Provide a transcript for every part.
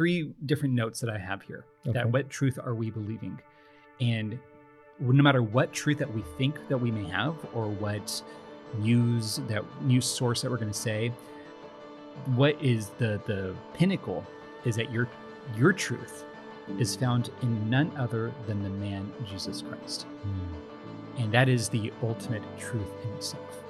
three different notes that I have here. Okay. That what truth are we believing? And no matter what truth that we think that we may have, or what news that news source that we're going to say, what is the the pinnacle is that your your truth is found in none other than the man Jesus Christ, Hmm. and that is the ultimate truth in itself.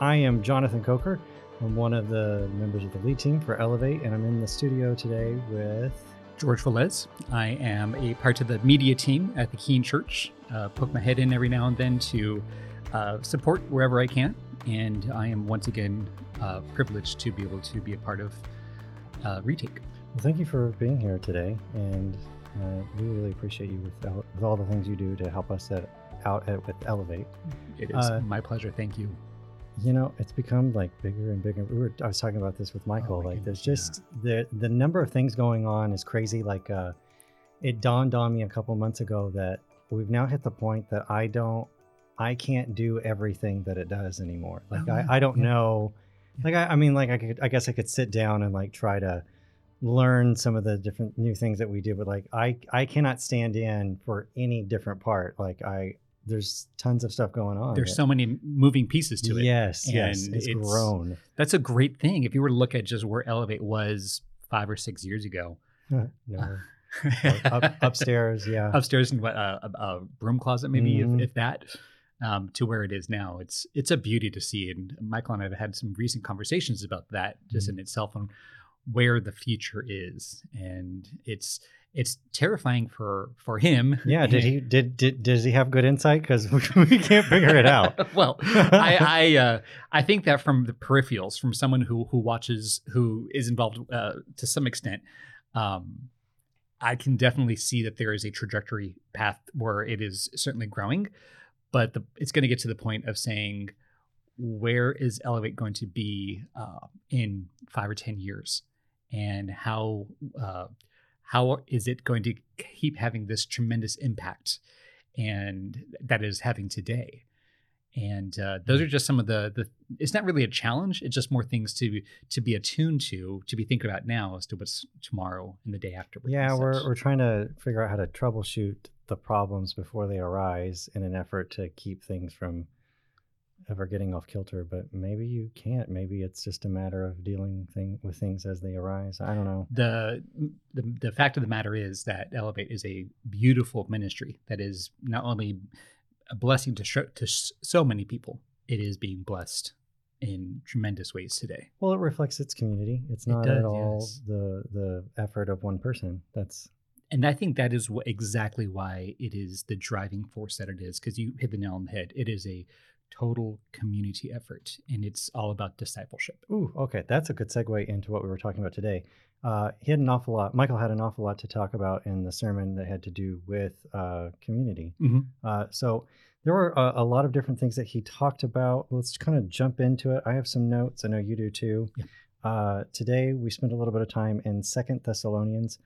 I am Jonathan Coker. I'm one of the members of the lead team for Elevate, and I'm in the studio today with. George Velez. I am a part of the media team at the Keene Church. Uh, poke my head in every now and then to uh, support wherever I can, and I am once again uh, privileged to be able to be a part of uh, Retake. Well, thank you for being here today, and uh, we really appreciate you with, with all the things you do to help us at, out at, with Elevate. It is Uh, my pleasure. Thank you. You know, it's become like bigger and bigger. We were, I was talking about this with Michael. Oh like, there's just the the number of things going on is crazy. Like, uh, it dawned on me a couple months ago that we've now hit the point that I don't, I can't do everything that it does anymore. Like, Oh, I, I don't yeah. know. Like, I, I mean, like, I could, I guess I could sit down and like try to learn some of the different new things that we do, but like, I, I cannot stand in for any different part. Like, I, there's tons of stuff going on. There's so many moving pieces to it. Yes, yes, it's, it's- grown. That's a great thing. If you were to look at just where Elevate was five or six years ago, no, up, upstairs, yeah. upstairs in what uh, a, a broom closet maybe Mhm. if, if that um, to where it is now it's it's a beauty to see and michael and i have had some recent conversations about that just Mhm. in itself on where the future is and it's it's terrifying for for him Yeah, did he did did does he have good insight? Because we can't figure it out. well i i uh, i think that from the peripherals from someone who who watches who is involved uh, to some extent um i can definitely see that there is a trajectory path where it is certainly growing but the, it's going to get to the point of saying where is elevate going to be uh, in five or ten years and how uh, how is it going to keep having this tremendous impact? And that it is having today. And uh, those are just some of the the it's not really a challenge it's just more things to to be attuned to to be thinking about now as to what's tomorrow and the day after Yeah, we're we're trying to figure out how to troubleshoot the problems before they arise in an effort to keep things from ever getting off kilter. But maybe you can't. Maybe it's just a matter of dealing thing with things as they arise. I don't know. the, the the fact of the matter is that elevate is a beautiful ministry that is not only a blessing to sh- to s- so many people it is being blessed in tremendous ways today Well, it reflects its community. It's It not does, at all yes. the the effort of one person. That's and I think that is what, exactly why it is the driving force that it is. Because you hit the nail on the head. It is a total community effort, and it's all about discipleship. Ooh, okay. That's a good segue into what we were talking about today. Uh, he had an awful lot, Michael had an awful lot to talk about in the sermon that had to do with uh, community. Mhm. Uh, so there were a, a lot of different things that he talked about. Let's kind of jump into it. I have some notes. I know you do too. Yeah. Uh, today we spent a little bit of time in Second Thessalonians.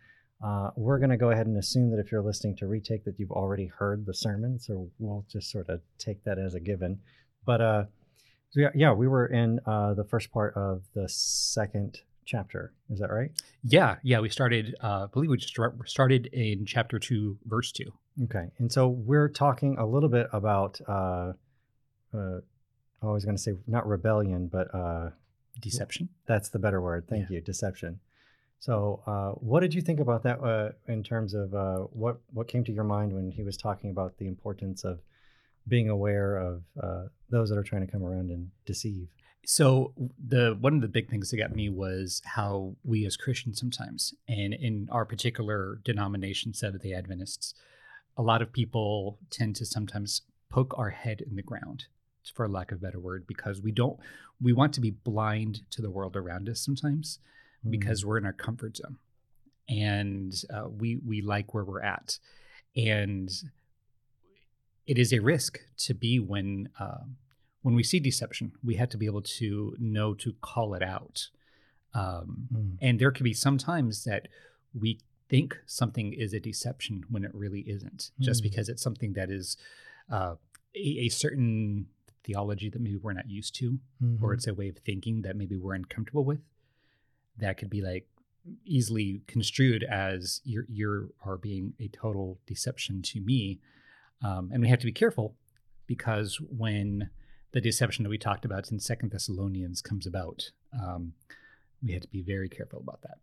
Uh, we're going to go ahead and assume that if you're listening to retake that you've already heard the sermon, so we'll just sort of take that as a given. But uh, yeah, yeah, we were in uh, the first part of the second chapter. Is that right? Yeah, yeah. We started. Uh, I believe we just started in chapter two, verse two. Okay, and so we're talking a little bit about. Uh, uh, I was going to say not rebellion, but uh, Deception. that's the better word. Thank you, deception. So, uh, what did you think about that uh, in terms of uh, what what came to your mind when he was talking about the importance of being aware of uh, those that are trying to come around and deceive? So the one of the big things that got me was how we as Christians sometimes, and in our particular denomination, Seventh-day Adventists, a lot of people tend to sometimes poke our head in the ground, for lack of a better word, because we don't we want to be blind to the world around us sometimes Mm. because we're in our comfort zone, and uh, we we like where we're at, and it is a risk to be when uh, when we see deception. We have to be able to know to call it out, um, Mm. and there can be some times that we think something is a deception when it really isn't, just Mm. because it's something that is uh, a, a certain theology that maybe we're not used to, Mm-hmm. or it's a way of thinking that maybe we're uncomfortable with, that could be like easily construed as you're you are being a total deception to me, um, and we have to be careful because when the deception that we talked about in Second Thessalonians comes about, um, we have to be very careful about that.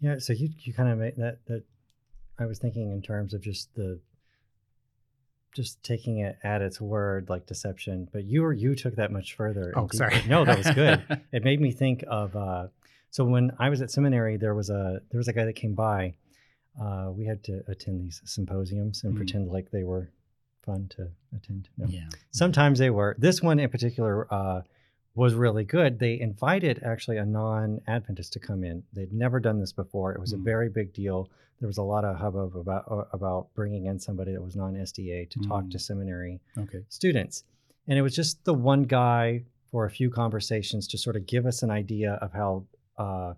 Yeah, so you you kind of made that that I was thinking in terms of just the just taking it at its word like deception, but you were you took that much further. Oh, sorry. No, that was good. it made me think of uh so when I was at seminary there was a there was a guy that came by. Uh we had to attend these symposiums and Mm. pretend like they were fun to attend. No. Yeah. Sometimes they were. This one in particular uh, was really good. They invited actually a non-Adventist to come in. They'd never done this before. It was a Mm. very big deal. There was a lot of hubbub about uh, about bringing in somebody that was non-SDA to talk to Mm. seminary Okay. students, and it was just the one guy for a few conversations to sort of give us an idea of how uh,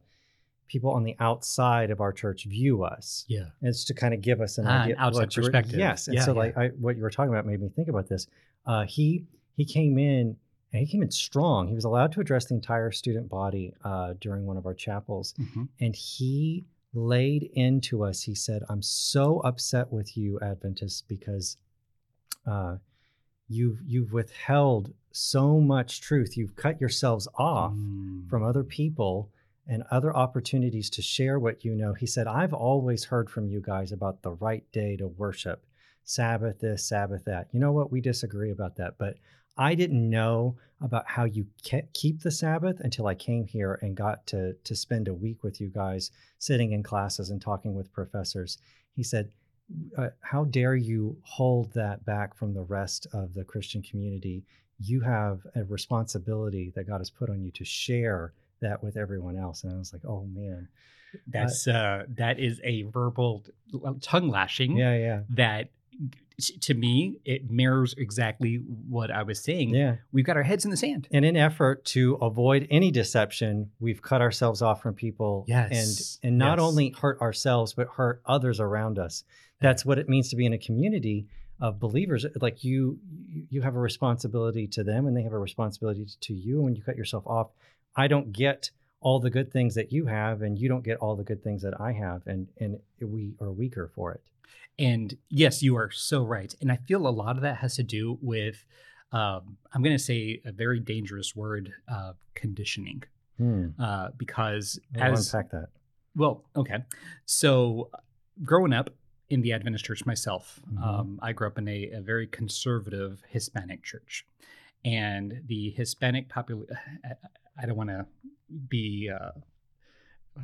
people on the outside of our church view us. Yeah. It's to kind of give us an Ah, an idea outside what you were- perspective. Yes, and Yeah, so yeah. like I, what you were talking about made me think about this. Uh, he he came in and he came in strong. He was allowed to address the entire student body uh, during one of our chapels, Mhm. and he laid into us. He said, "I'm so upset with you, Adventists, because uh, you've you've withheld so much truth. You've cut yourselves off." Mm. from other people and other opportunities to share what you know. He said, I've always heard from you guys about the right day to worship, Sabbath this, Sabbath that. You know what? We disagree about that. But I didn't know about how you keep the Sabbath until I came here and got to, to spend a week with you guys sitting in classes and talking with professors. He said, uh, How dare you hold that back from the rest of the Christian community? You have a responsibility that God has put on you to share that with everyone else. And I was like, oh man. That's uh, that is a verbal tongue lashing. Yeah, yeah. That to me it mirrors exactly what I was saying. Yeah. We've got our heads in the sand. And in effort to avoid any deception, we've cut ourselves off from people Yes, and and not yes. only hurt ourselves, but hurt others around us. That's what it means to be in a community of believers. Like you you have a responsibility to them and they have a responsibility to you. And when you cut yourself off, I don't get all the good things that you have and you don't get all the good things that I have and and we are weaker for it. And yes, you are so right. And I feel a lot of that has to do with, um, I'm going to say a very dangerous word, uh, conditioning. Hmm. Uh, because I'll as unpack that. well, okay. So growing up in the Adventist church myself, Mhm. um, I grew up in a, a very conservative Hispanic church. And the Hispanic population, I don't want to be, uh,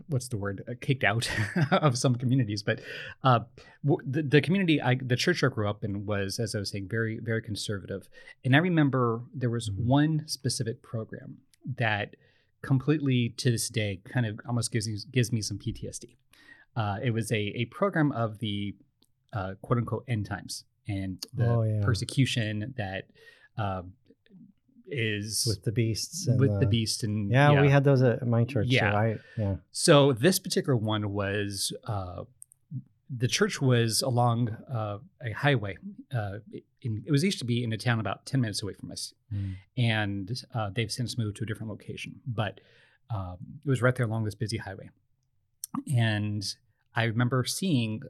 what's the word, uh, kicked out of some communities, but uh, w- the, the community, I, the church I grew up in was, as I was saying, very, very conservative. And I remember there was Mhm. one specific program that completely to this day kind of almost gives me, gives me some PTSD. Uh, it was a, a program of the uh, quote unquote end times and the Oh, yeah. persecution that uh, is with the beasts and with the beast and Yeah, we had those at my church. Yeah. So I, yeah. so this particular one was uh, the church was along uh, a highway. Uh, in, it was used to be in a town about ten minutes away from us, and uh, they've since moved to a different location. But um, it was right there along this busy highway, and I remember seeing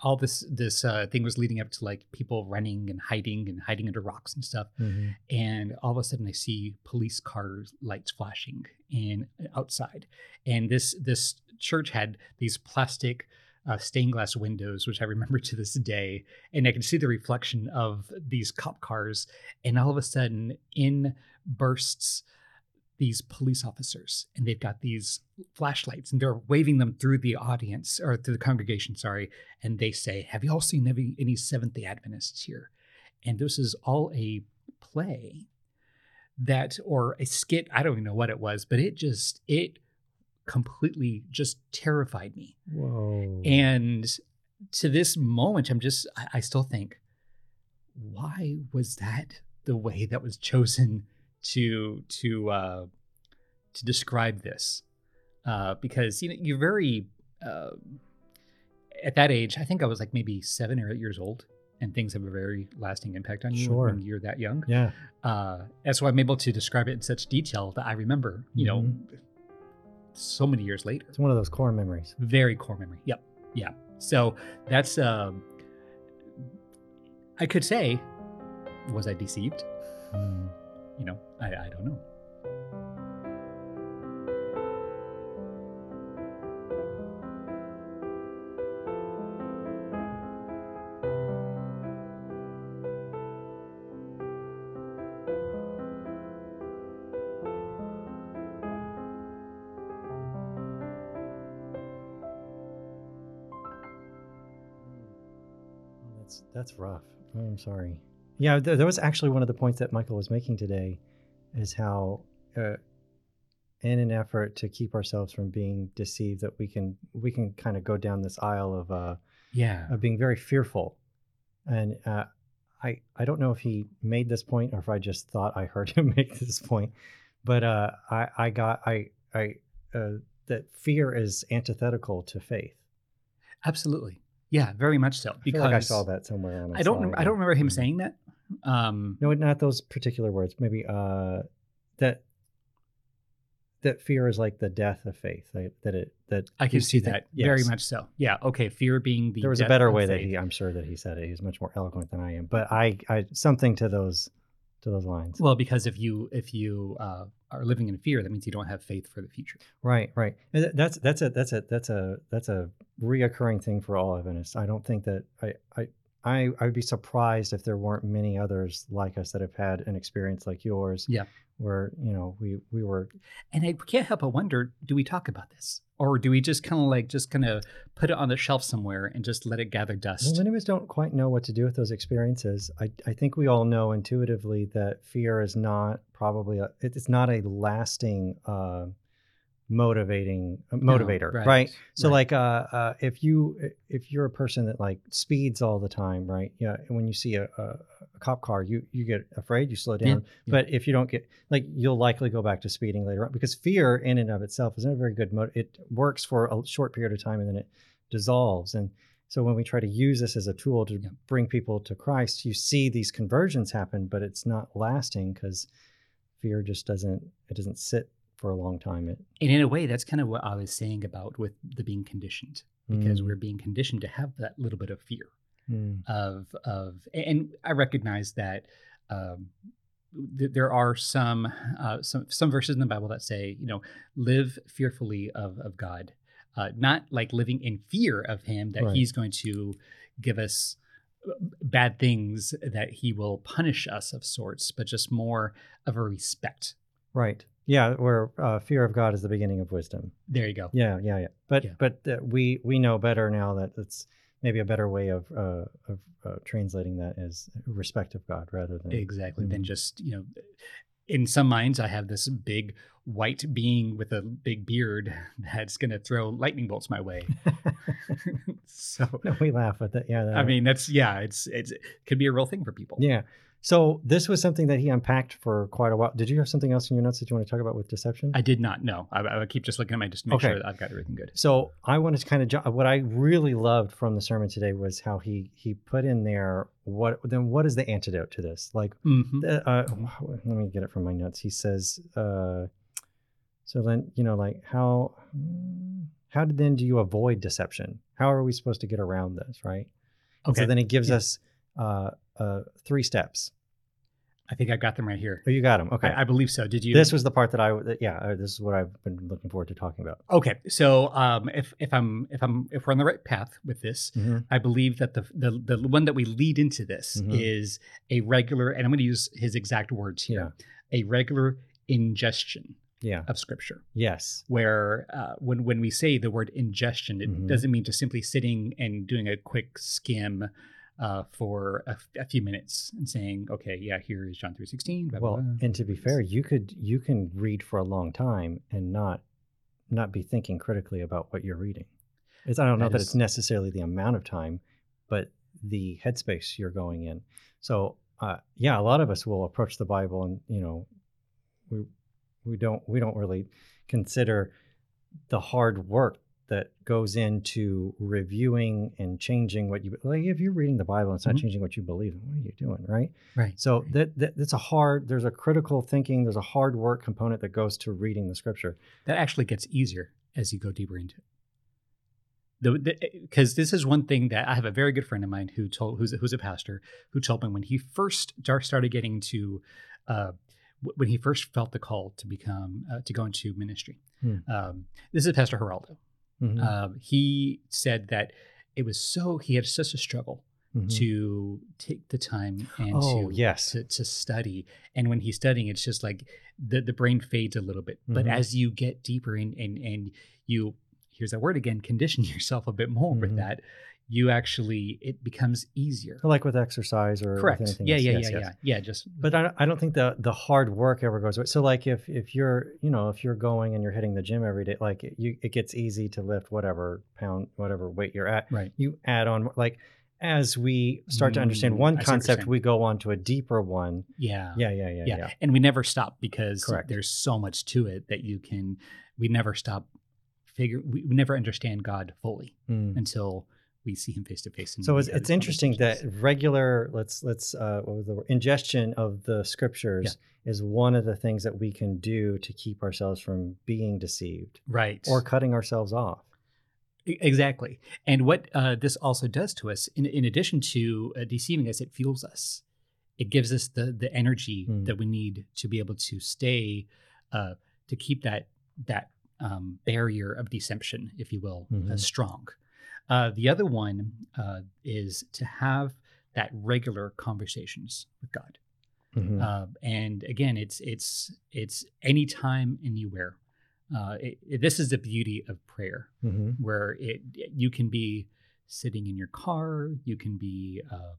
all this this uh, thing was leading up to like people running and hiding and hiding under rocks and stuff. Mhm. and all of a sudden I see police cars lights flashing in outside, and this this church had these plastic uh, stained glass windows, which I remember to this day, and I could see the reflection of these cop cars, and all of a sudden in bursts these police officers and they've got these flashlights and they're waving them through the audience or through the congregation sorry and they say have you all seen any, any seventh day adventists here and this is all a play that or a skit i don't even know what it was but it just it completely just terrified me Whoa. and to this moment i'm just I, I still think why was that the way that was chosen to to uh to describe this uh because you know you're very uh at that age i think i was like maybe seven or eight years old and things have a very lasting impact on you Sure. when you're that young. Yeah. Uh, and so I'm able to describe it in such detail that I remember, you know, Mhm. so many years later. It's one of those core memories. Very core memory. Yep. Yeah. So that's, um, I could say, was I deceived? Mm. You know, I, I don't know. That's rough. I'm sorry. Yeah, th- that was actually one of the points that Michael was making today, is how, uh, in an effort to keep ourselves from being deceived, that we can we can kind of go down this aisle of uh, Yeah. of being very fearful, and uh, I I don't know if he made this point or if I just thought I heard him make this point, but uh, I I got I I uh, that fear is antithetical to faith. Absolutely. Yeah, very much so. I Because like I saw that somewhere on. I don't. I don't remember him saying that. Um, No, not those particular words. Maybe uh, that that fear is like the death of faith. Like, that it that I can see that very much so. Yeah. Okay. Fear being the. There was a better way that faith. he. I'm sure that he said it. He's much more eloquent than I am. But I, I something to those to those lines. Well, because if you if you uh, are living in fear, that means you don't have faith for the future. Right, right. And that's that's a that's a that's a that's a reoccurring thing for all Adventists. I don't think that I I I I would be surprised if there weren't many others like us that have had an experience like yours. Yeah. Where you know we we were And I can't help but wonder: Do we talk about this, or do we just kind of like just kind of put it on the shelf somewhere and just let it gather dust? Well, many of us don't quite know what to do with those experiences. I, I think we all know intuitively that fear is not probably a, it's not a lasting uh, motivating uh, No, motivator, right? right, So right. like uh, uh, if you if you're a person that like speeds all the time, right? Yeah, and when you see a, a, a cop car, you you get afraid, you slow down. yeah. But if you don't get like, you'll likely go back to speeding later on because fear in and of itself is not a very good mode. It works for a short period of time and then it dissolves. And so when we try to use this as a tool to Yeah. bring people to Christ, you see these conversions happen, but it's not lasting because fear just doesn't it doesn't sit for a long time. It and in a way, that's kind of what I was saying about with the being conditioned, because Mm. we're being conditioned to have that little bit of fear. Mm. of of and I recognize that um, th- there are some uh, some some verses in the Bible that say you know live fearfully of of God, uh, not like living in fear of Him that Right. He's going to give us uh, bad things that He will punish us of sorts, but just more of a respect. Right. Yeah, where uh, fear of God is the beginning of wisdom. There you go. Yeah, yeah, yeah. But Yeah. but uh, we we know better now that it's maybe a better way of uh, of uh, translating that as respect of God rather than Exactly. Than Mhm. just you know, in some minds, I have this big white being with a big beard that's going to throw lightning bolts my way. so no, we laugh at that. Yeah, I mean, that's yeah, it's it's it could be a real thing for people. yeah. So this was something that he unpacked for quite a while. Did you have something else in your notes that you want to talk about with deception? I did not know. I, I would keep just looking at my just to make Okay. sure that I've got everything good. So I wanted to kind of what I really loved from the sermon today was how he he put in there what then what is the antidote to this? Like Mhm. uh, uh, let me get it from my notes. He says, uh, so then you know, like how how then do you avoid deception? How are we supposed to get around this, right? And Okay. So then he gives Yeah. us uh, uh, three steps. I think I got them right here. Oh, you got them. Okay. I, I believe so. Did you? this was the part that I that, yeah. Uh, this is what I've been looking forward to talking about. okay. So um, if if I'm if I'm if we're on the right path with this, Mhm. I believe that the the the one that we lead into this Mhm. is a regular, and I'm going to use his exact words here, a regular ingestion Yeah. of scripture. Yes. Where uh, when when we say the word ingestion, it Mhm. doesn't mean just simply sitting and doing a quick skim. Uh, for a, f- a few minutes and saying, okay, yeah, here is John three sixteen. Well, and to be fair, you could you can read for a long time and not not be thinking critically about what you're reading. It's, I don't know That that is- it's necessarily the amount of time, but the headspace you're going in. So, uh, yeah, a lot of us will approach the Bible, and you know, we we don't we don't really consider the hard work that goes into reviewing and changing what you like. If you're reading the Bible it's not Mhm. changing what you believe, in, what are you doing, right? Right. So that, that that's a hard. There's a critical thinking. There's a hard work component that goes to reading the Scripture. that actually gets easier as you go deeper into it. Because this is one thing that I have a very good friend of mine who told who's who's a pastor who told me when he first started getting to uh, when he first felt the call to become uh, to go into ministry. Hmm. Um, this is Pastor Geraldo. Mhm, Um, he said that it was so he had such a struggle mhm. to take the time and oh to yes, to, to study. And when he's studying, it's just like the, the brain fades a little bit. But Mhm. as you get deeper in and, and you, here's that word again, condition yourself a bit more with that, you actually, it becomes easier. like with exercise or with Correct. anything Yeah, yeah, Yes, yeah, yes. yeah. Yeah, just, But I, I don't think the the hard work ever goes away. So like if if you're you know if you're going and you're hitting the gym every day, like it, you it gets easy to lift whatever pound whatever weight you're at. right. You add on like as we start to understand Mm, one I see what you're concept, we go on to a deeper one. Yeah. Yeah, yeah, yeah, yeah. yeah. And we never stop because Correct. there's so much to it that you can, we never stop figure, we, we never understand God fully Mm. until we see him face to face. So it's, it's interesting that regular let's let's uh, what was the word? ingestion of the scriptures is one of the things that we can do to keep ourselves from being deceived right. or cutting ourselves off. Exactly. And what uh, this also does to us, in, in addition to uh, deceiving us, it fuels us. It gives us the the energy Mm. that we need to be able to stay, uh, to keep that that um, barrier of deception, if you will, uh, Mhm. strong. Uh, the other one uh, is to have that regular conversations with God. Mhm. Uh, and again, it's it's it's anytime, anywhere. Uh, it, it- this is the beauty of prayer Mhm. where it you can be sitting in your car, you can be uh,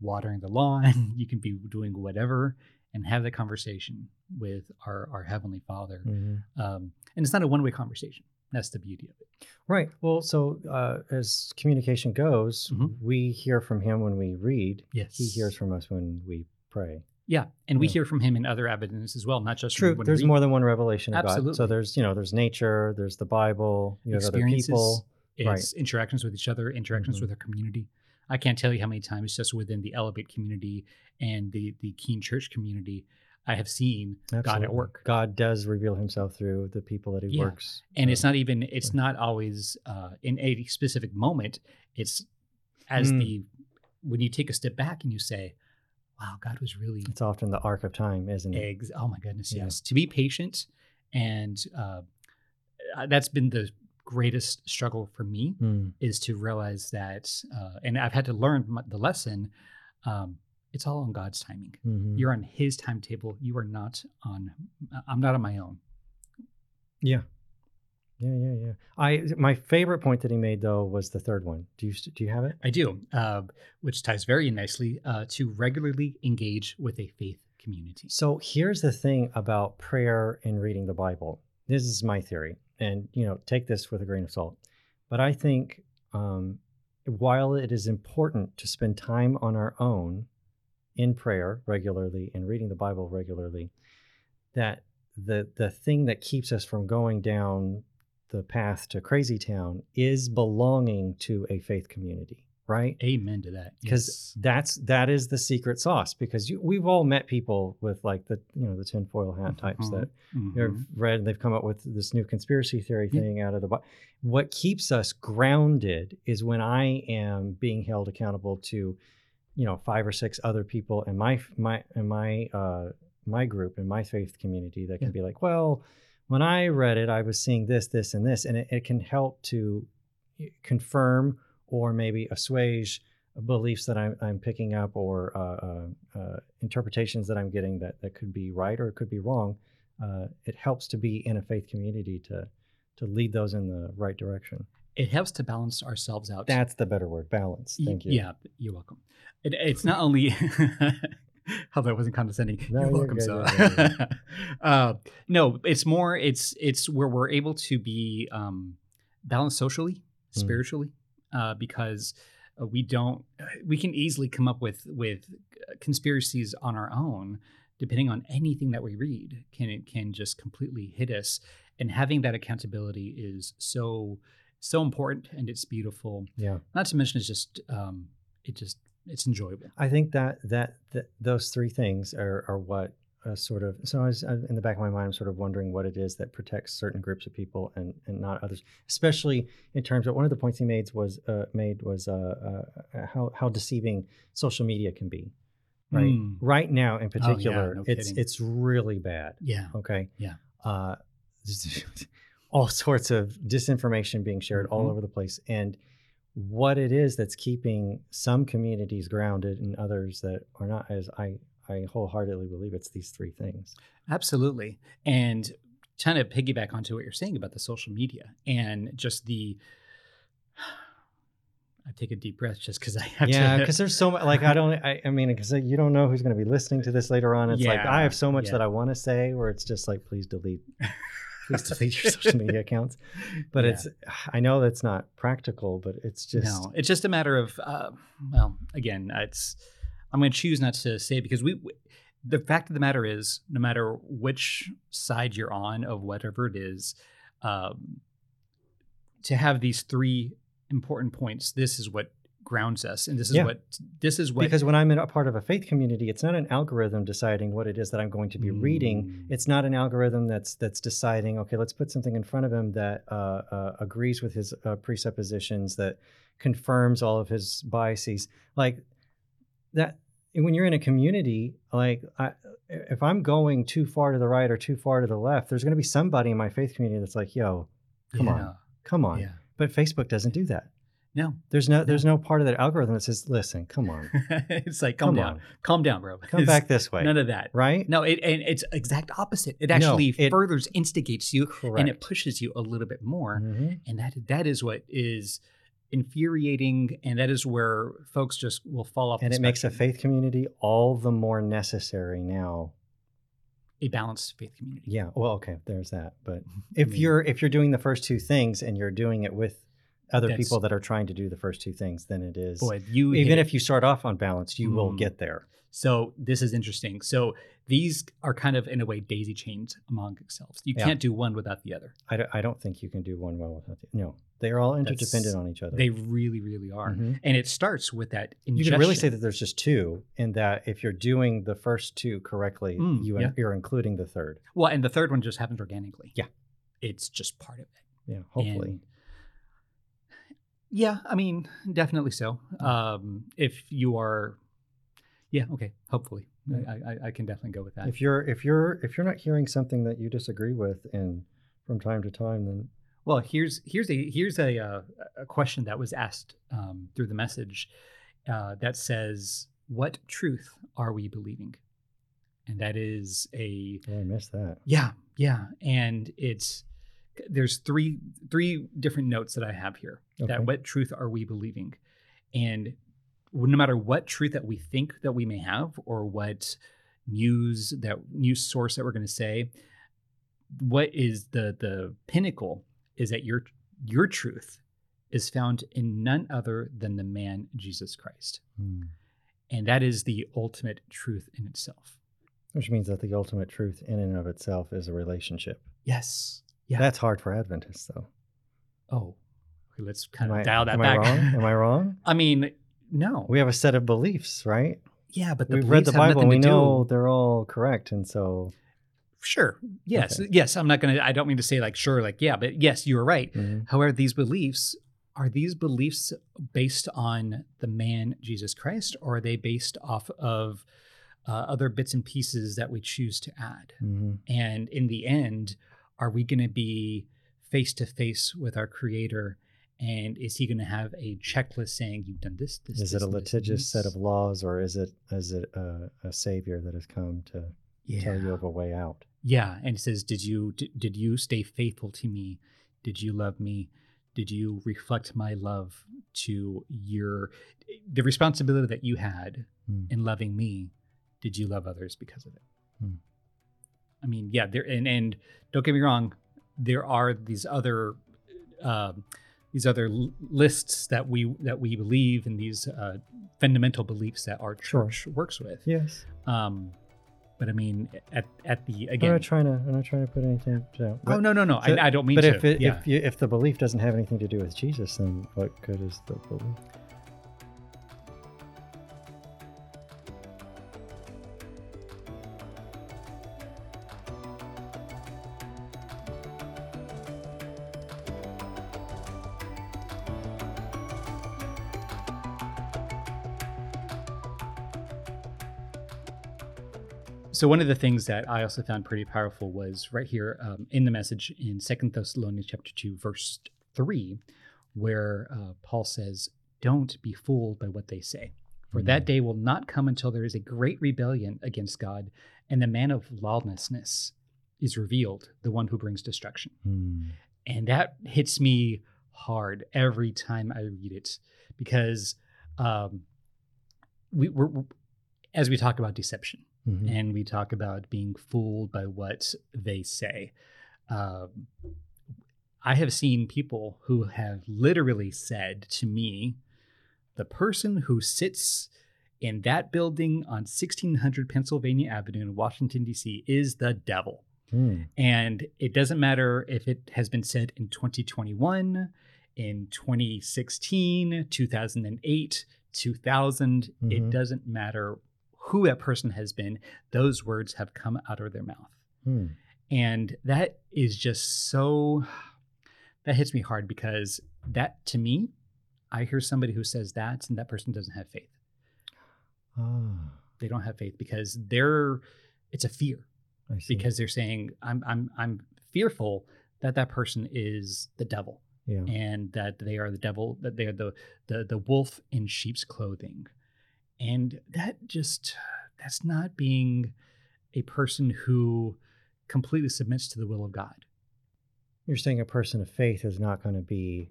watering the lawn, you can be doing whatever, and have the conversation with our our heavenly Father. Mhm. Um, and it's not a one way conversation. That's the beauty of it. Right. Well, so uh, as communication goes, Mhm. we hear from him when we read. Yes, He hears from us when we pray. Yeah, and we Yeah. hear from Him in other evidence as well, not just True. There's more than one revelation of God. So there's you know there's nature, there's the Bible, you have other people. Right. Interactions with each other, interactions Mhm. with our community. I can't tell you how many times just within the Elevate community and the the Keene Church community, I have seen God at work. God does reveal Himself through the people that He Yeah. works. and it's not even it's not always uh, in a specific moment it's as Mm. the when you take a step back and you say wow god was really It's often the arc of time, isn't it? eggs oh my goodness Yeah. yes to be patient and uh, uh, that's been the greatest struggle for me Mm. is to realize that uh, and i've had to learn the lesson um, it's all on god's timing Mhm. you're on his timetable you are not on i'm not on my own Yeah. Yeah, yeah, yeah. I my favorite point that he made though was the third one. Do you do you have it? I do, uh, which ties very nicely uh, to regularly engage with a faith community. So here's the thing about prayer and reading the Bible. This is my theory, and you know, take this with a grain of salt. But I think um, while it is important to spend time on our own in prayer regularly and reading the Bible regularly, that the the thing that keeps us from going down the path to crazy town is belonging to a faith community, right? Amen to that. because Yes. that's that is the secret sauce because you, we've all met people with like the you know the tinfoil hat types Mhm. that Mhm. they've read and they've come up with this new conspiracy theory Yeah. thing out of the Bi- what keeps us grounded is when i am being held accountable to you know five or six other people in my my in my uh my group in my faith community that can Yeah. be like well when i read it i was seeing this this and this and it, it can help to confirm or maybe assuage beliefs that I'm, I'm picking up or uh, uh, uh, interpretations that I'm getting that, that could be right or it could be wrong. Uh, it helps to be in a faith community to to lead those in the right direction. It helps to balance ourselves out. That's the better word, balance. Thank you. Yeah, you're welcome. It, it's not only how that wasn't condescending. No, you're you're welcome. good, So, uh, no, it's more. It's it's where we're able to be um, balanced socially, Mm. spiritually, uh, because uh, we don't. We can easily come up with with conspiracies on our own, depending on anything that we read. Can it can just completely hit us, and having that accountability is so so important and it's beautiful. Yeah. Not to mention, it's just um, it just it's enjoyable. I think that that, that those three things are are what uh, sort of. So I was I, in the back of my mind, I'm sort of wondering what it is that protects certain groups of people and and not others, especially in terms of one of the points he made was uh, made was uh, uh, how how deceiving social media can be. Right, Mm. right now in particular, no it's kidding. it's really bad. Yeah. Okay. Yeah. All sorts of disinformation being shared all Mhm. over the place, and what it is that's keeping some communities grounded and others that are not, as I I wholeheartedly believe it's these three things. Absolutely. And kind of piggyback onto what you're saying about the social media and just the I take a deep breath just because I have Yeah, because there's so much. Like I don't. I, I mean, because you don't know who's going to be listening to this later on. It's like I have so much yeah. that I want to say, where it's just like, please delete, please delete your social media accounts. But Yeah. it's. I know that's not practical, but it's just. no, it's just a matter of uh, well, again, it's I'm going to choose not to say it because we, we the fact of the matter is, no matter which side you're on of whatever it is, um, to have these three important points, this is what grounds us, and this is Yeah. what this is what because when I'm in a part of a faith community, it's not an algorithm deciding what it is that I'm going to be reading. Mm. It's not an algorithm that's that's deciding. Okay, let's put something in front of him that uh, uh, agrees with his uh, presuppositions, that confirms all of his biases. Like that. When you're in a community, like I, if I'm going too far to the right or too far to the left, there's going to be somebody in my faith community that's like, "Yo, come on, come on." Yeah. But Facebook doesn't do that. No. There's no there's no part of that algorithm that says, "Listen, come on, it's like calm come down, on, calm down, bro. come It's back this way." None of that. right? No, it and it's exact opposite. It No, actually it- furthers instigates you Correct. and it pushes you a little bit more. Mhm. And that that is what is infuriating, and that is where folks just will fall off. And it makes a faith community all the more necessary now. a balanced faith community. Yeah. Well, okay, there's that. But I if mean, you're if you're doing the first two things and you're doing it with other That's- people that are trying to do the first two things, than it is boy, you even if you start off on balance, you will Mm. get there. So this is interesting. So these are kind of in a way daisy chains among themselves. You Yeah. can't do one without the other. I don't, think you can do one well without the no. They are all interdependent That's- on each other. They really, really are. Mhm. And it starts with that You can really say that there's just two, and that if you're doing the first two correctly, Mm, you yeah. you're including the third. Well, and the third one just happens organically. Yeah. It's just part of it. Yeah, hopefully. And- yeah, I mean, definitely so. Um, if you are, yeah, okay, hopefully, Yeah. I, I, I can definitely go with that. if you're if you're if you're not hearing something that you disagree with, and from time to time, then Well, here's here's a here's a uh, a question that was asked um, through the message uh, that says, "What truth are we believing?" And that is a oh, I missed that. yeah, yeah, and it's there's three three different notes that I have here. Okay. That what truth are we believing? And no matter what truth that we think that we may have, or what news that news source that we're going to say, what is the the pinnacle is that your your truth is found in none other than the man Jesus Christ, Hmm. and that is the ultimate truth in itself. Which means that the ultimate truth in and of itself is a relationship. Yes. Yeah. That's hard for Adventists, though. oh, okay, let's kind of I, dial that am back. I wrong? Am I wrong? I mean, no. We have a set of beliefs, right? yeah, but the We've read the Bible and we know do- they're all correct. And so, Sure. Yes. Okay. Yes. I'm not gonna. I don't mean to say like sure, like yeah, but yes, you are right. mhm. However, these beliefs are these beliefs based on the man Jesus Christ, or are they based off of uh, other bits and pieces that we choose to add? Mhm. And in the end, are we going to be face to face with our Creator? And is He going to have a checklist saying you've done this? this is this, it a and this, litigious set of laws or is it is it a, a savior that has come to yeah. tell you of a way out? Yeah, and it says, "Did you did, did you stay faithful to me? Did you love me? Did you reflect my love to your the responsibility that you had Hmm. in loving me? Did you love others because of it?" Hmm. I mean, yeah, there and and don't get me wrong, there are these other um, these other lists that we that we believe and these uh, fundamental beliefs that our Sure. church works with. Yes. Um, But I mean, at at the I'm again. not trying to. I'm not trying to put anything down. oh no no no! so- I, I don't mean But to. if it, yeah. if you, if the belief doesn't have anything to do with Jesus, then what good is the belief? So one of the things that I also found pretty powerful was right here um, in the message in Second Thessalonians chapter two, verse three, where uh, Paul says, "Don't be fooled by what they say, for that Mm. day will not come until there is a great rebellion against God, and the man of lawlessness is revealed, the one who brings destruction." Hmm. and that hits me hard every time I read it because um, we, we're, we're- as we talk about deception Mhm. and we talk about being fooled by what they say. Um, I have seen people who have literally said to me, the person who sits in that building on 1600 Pennsylvania Avenue in Washington, D.C., is the devil. Hmm. And it doesn't matter if it has been said in 2021, in 2016, 2008, 2000. It Mhm. doesn't matter who that person has been. Those words have come out of their mouth. Hmm. And that is just so, that hits me hard because that to me, I hear somebody who says that and that person doesn't have faith. Ah, They don't have faith because they're, it's a fear. Because they're saying I'm I'm I'm fearful that that person is the devil yeah. and that they are the devil that they are the the the wolf in sheep's clothing and that just that's not being a person who completely submits to the will of God You're saying a person of faith is not going to be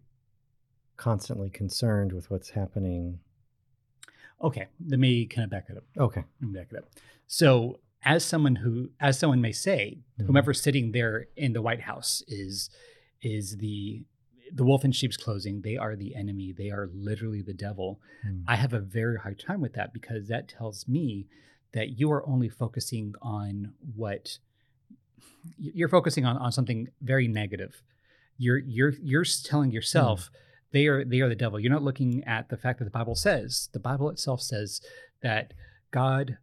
constantly concerned with what's happening. okay let me kind of back it up Okay. Let me back it up so as someone who as someone may say Mhm. whomever's sitting there in the white house is is the the wolf in sheep's clothing they are the enemy they are literally the devil. Hmm. i have a very hard time with that because that tells me that you are only focusing on what you're focusing on on something very negative. You're you're you're telling yourself they are they are the devil. You're not looking at the fact that the bible says the bible itself says that god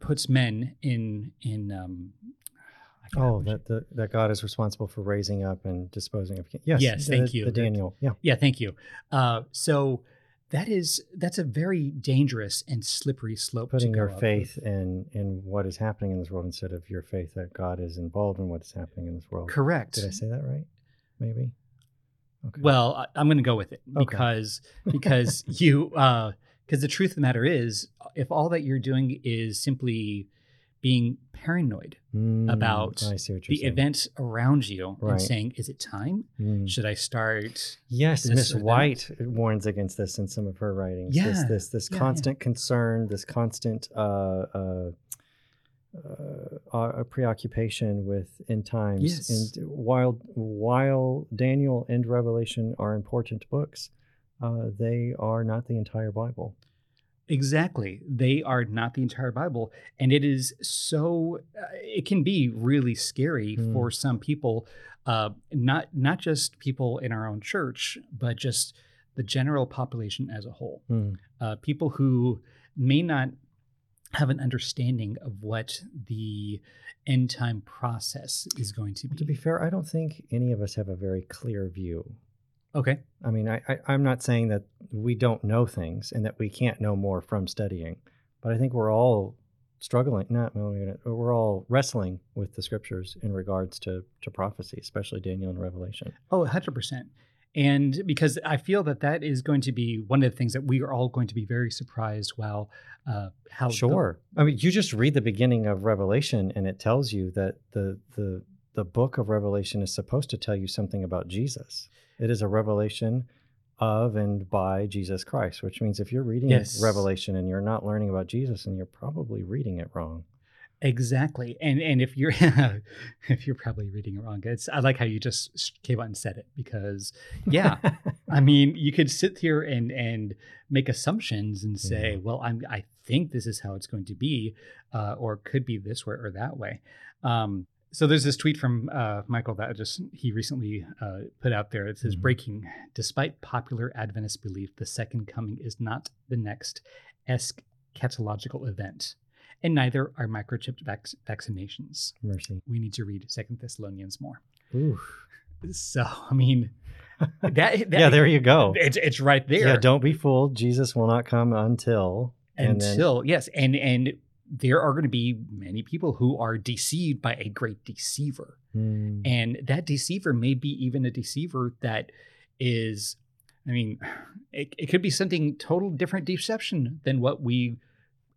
puts men in in um Oh, that the, that God is responsible for raising up and disposing of. Yes. Yes, the- thank you. The Daniel. Yeah. Yeah, thank you. Uh, so that is that's a very dangerous and slippery slope. Putting your faith with. in in what is happening in this world instead of your faith that God is involved in what is happening in this world. correct. Did I say that right? Maybe. Okay. Well, I, I'm going to go with it Okay. because because you because the truth of the matter is, if all that you're doing is simply being paranoid Mm, about I see what you're the saying. events around you Right. and saying, "Is it time? Mm. Should I start?" Yes, this Miss that. White warns against this in some of her writings. this Yeah, this, this yeah, yeah. constant concern, this constant uh, uh, uh, uh, preoccupation with end times. Yes. And while while Daniel and Revelation are important books, uh, they are not the entire Bible. Exactly. They are not the entire Bible. And it is so, uh, it can be really scary Hmm. for some people, uh, not, not just people in our own church, but just the general population as a whole. Mm. Uh, people who may not have an understanding of what the end time process is going to be. To be fair, I don't think any of us have a very clear view. Okay. I mean, I, I, I'm not saying that we don't know things and that we can't know more from studying, but I think we're all struggling. Not we're, all wrestling with the scriptures in regards to to prophecy, especially Daniel and Revelation. Oh, 100%. And because I feel that that is going to be one of the things that we are all going to be very surprised while uh, how the- Sure. I mean, you just read the beginning of Revelation, and it tells you that the the the book of Revelation is supposed to tell you something about Jesus. It is a revelation of and by Jesus Christ, which means if you're reading Yes. Revelation and you're not learning about Jesus, and you're probably reading it wrong. Exactly, and and if you're if you're probably reading it wrong, it's I like how you just came out and said it because yeah, I mean you could sit here and and make assumptions and say, Yeah. well, I'm I think this is how it's going to be, uh, or could be this way or that way. Um, so there's this tweet from uh, Michael that just he recently uh, put out there. It says, Mhm. "Breaking: Despite popular Adventist belief, the second coming is not the next eschatological event, and neither are microchipped vac- vaccinations. Mercy. We need to read Second Thessalonians more." Ooh. So I mean, that, that yeah, there you go. it's it's right there. Yeah, don't be fooled. Jesus will not come until and then- until yes and and there are going to be many people who are deceived by a great deceiver Hmm. and that deceiver may be even a deceiver that is i mean it, it could be something total different deception than what we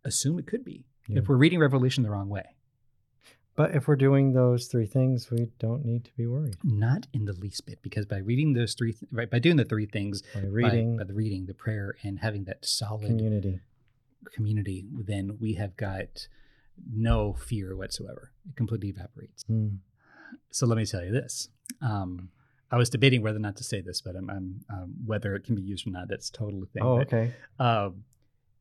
assume it could be Yeah. if we're reading revelation the wrong way But if we're doing those three things, we don't need to be worried. not in the least bit because by reading those three th- right by doing the three things By by- reading by, the reading the prayer and having that solid community. Community then we have got no fear whatsoever it completely evaporates Hmm. so let me tell you this. Um, I was debating whether or not to say this, but I'm, I'm um, whether it can be used or not. That's totally thing. Oh, But, okay. um,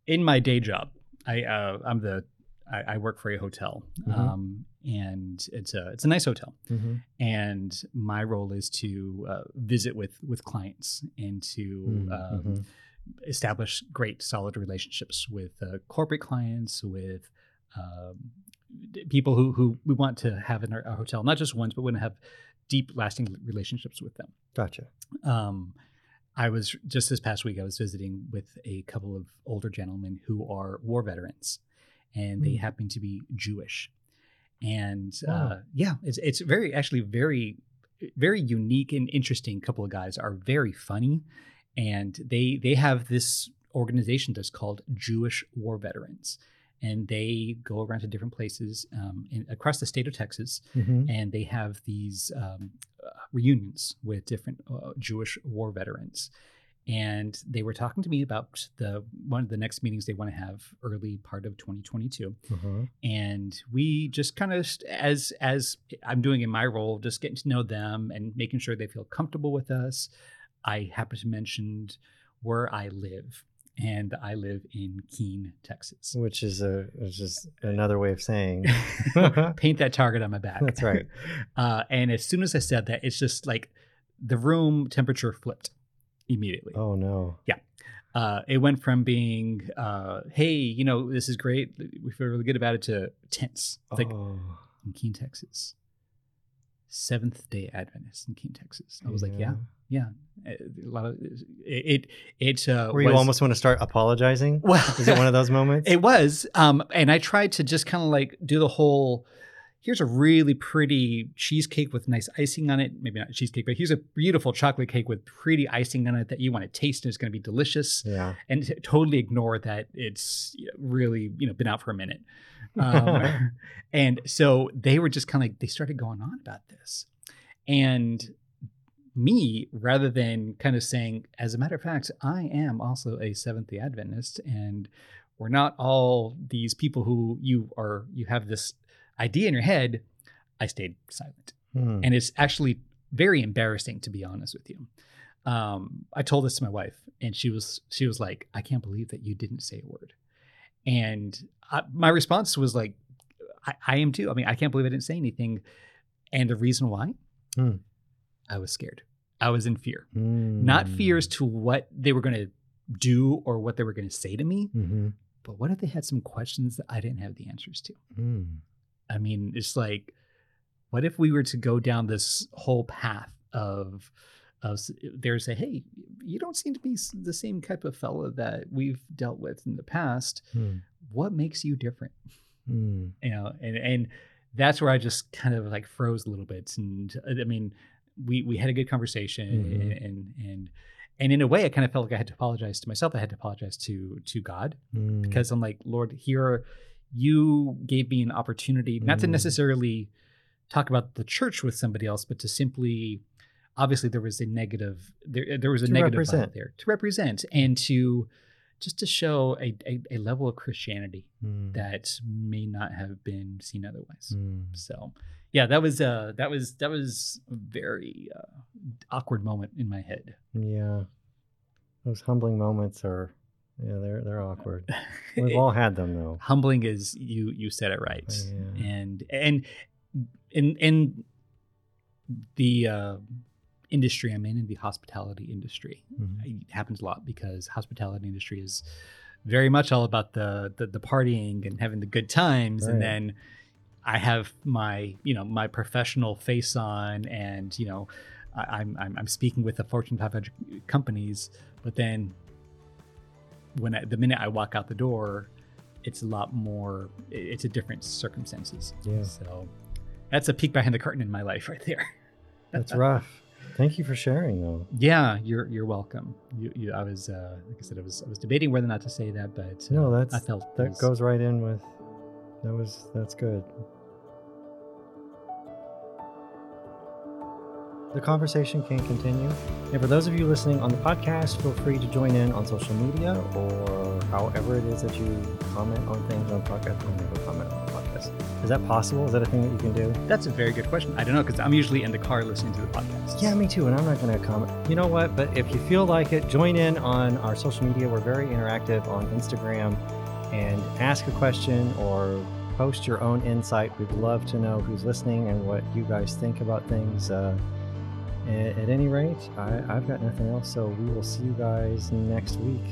in my day job, I uh, I'm the I, I work for a hotel, Mhm. um, and it's a it's a nice hotel. hmm And my role is to uh, visit with with clients and to Mm, um, mhm. Establish great solid relationships with uh, corporate clients with um, people who, who we want to have in our, our hotel not just ones but want to have deep lasting relationships with them Gotcha. um, i was just this past week i was visiting with a couple of older gentlemen who are war veterans and they Hmm. happen to be jewish and Wow. uh, yeah it's, it's very actually very very unique and interesting couple of guys are very funny and they they have this organization that's called jewish war veterans and they go around to different places um, in, across the state of texas hmm and they have these um, uh, reunions with different uh, Jewish war veterans. And they were talking to me about the one of the next meetings they want to have early part of 2022. uh And we just kind of, as as I'm doing in my role, just getting to know them and making sure they feel comfortable with us. I happen to mention where I live, and I live in Keene, Texas. Which is a which is another way of saying Paint that target on my back. That's right. Uh, and as soon as I said that, it's just like the room temperature flipped immediately. oh no. Yeah. Uh, it went from being, uh, hey, you know, this is great. We feel really good about it to tense. It's like oh, in Keene, Texas. Seventh day Adventist in Keene, Texas. I was like, yeah, yeah. A lot of it. It. it uh, Where you was- almost want to start apologizing. Well, Is it one of those moments? It was. Um, and I tried to just kind of like do the whole here's a really pretty cheesecake with nice icing on it. Maybe not cheesecake, but here's a beautiful chocolate cake with pretty icing on it that you want to taste and it's going to be delicious. yeah. And t- totally ignore that it's really, you know, been out for a minute. Um, and so they were just kind of like, they started going on about this. And me, rather than kind of saying, as a matter of fact, I am also a Seventh day Adventist, and we're not all these people who you are, you have this idea in your head, I stayed silent. Hmm. And it's actually very embarrassing, to be honest with you. Um, I told this to my wife, and she was she was like, "I can't believe that you didn't say a word." And I, my response was like, I, "I am too. I mean, I can't believe I didn't say anything." And the reason why, Hmm. I was scared. I was in fear, Hmm. not fears to what they were going to do or what they were going to say to me, Mhm. but what if they had some questions that I didn't have the answers to? Hmm. I mean, it's like, what if we were to go down this whole path of, of s- there say, hey, you don't seem to be the same type of fella that we've dealt with in the past. Hmm. What makes you different? Hmm. You know, and and that's where I just kind of like froze a little bit. And uh, I mean, we we had a good conversation, Mhm. and and and in a way, I kind of felt like I had to apologize to myself. I had to apologize to to God Hmm. because I'm like, Lord, here you gave me an opportunity not to Mm. necessarily talk about the church with somebody else, but to simply, obviously, there was a negative, there, there was a negative represent. there to represent and to just to show a, a, a level of Christianity Hmm. that may not have been seen otherwise. Hmm. So, yeah, that was uh that was that was a very uh, awkward moment in my head. Yeah. Those humbling moments are Yeah, they're they're awkward. We've all had them though. humbling is you you said it right Yeah. and and in in the uh, industry i'm in in the hospitality industry Mhm. it happens a lot because hospitality industry is very much all about the the, the partying and having the good times Right. and then i have my you know my professional face on and you know I, I'm, I'm i'm speaking with the fortune 500 companies but then when I, the minute i walk out the door it's a lot more it's a different circumstances Yeah. so that's a peek behind the curtain in my life right there That's rough. Thank you for sharing though. yeah, you're you're welcome. You, you I was uh, like I said, I was I was debating whether or not to say that, but uh, No, that's I felt that was- goes right in with that was that's good. The conversation can continue. And for those of you listening on the podcast, feel free to join in on social media or however it is that you comment on things on the podcast. I'll never comment on the podcast. Is that possible? Is that a thing that you can do? That's a very good question. I don't know because I'm usually in the car listening to the podcast. Yeah, me too. And I'm not going to comment. You know what? But if you feel like it, join in on our social media. We're very interactive on Instagram and ask a question or post your own insight. We'd love to know who's listening and what you guys think about things. Uh, at any rate, I, I've got nothing else. So we will see you guys next week.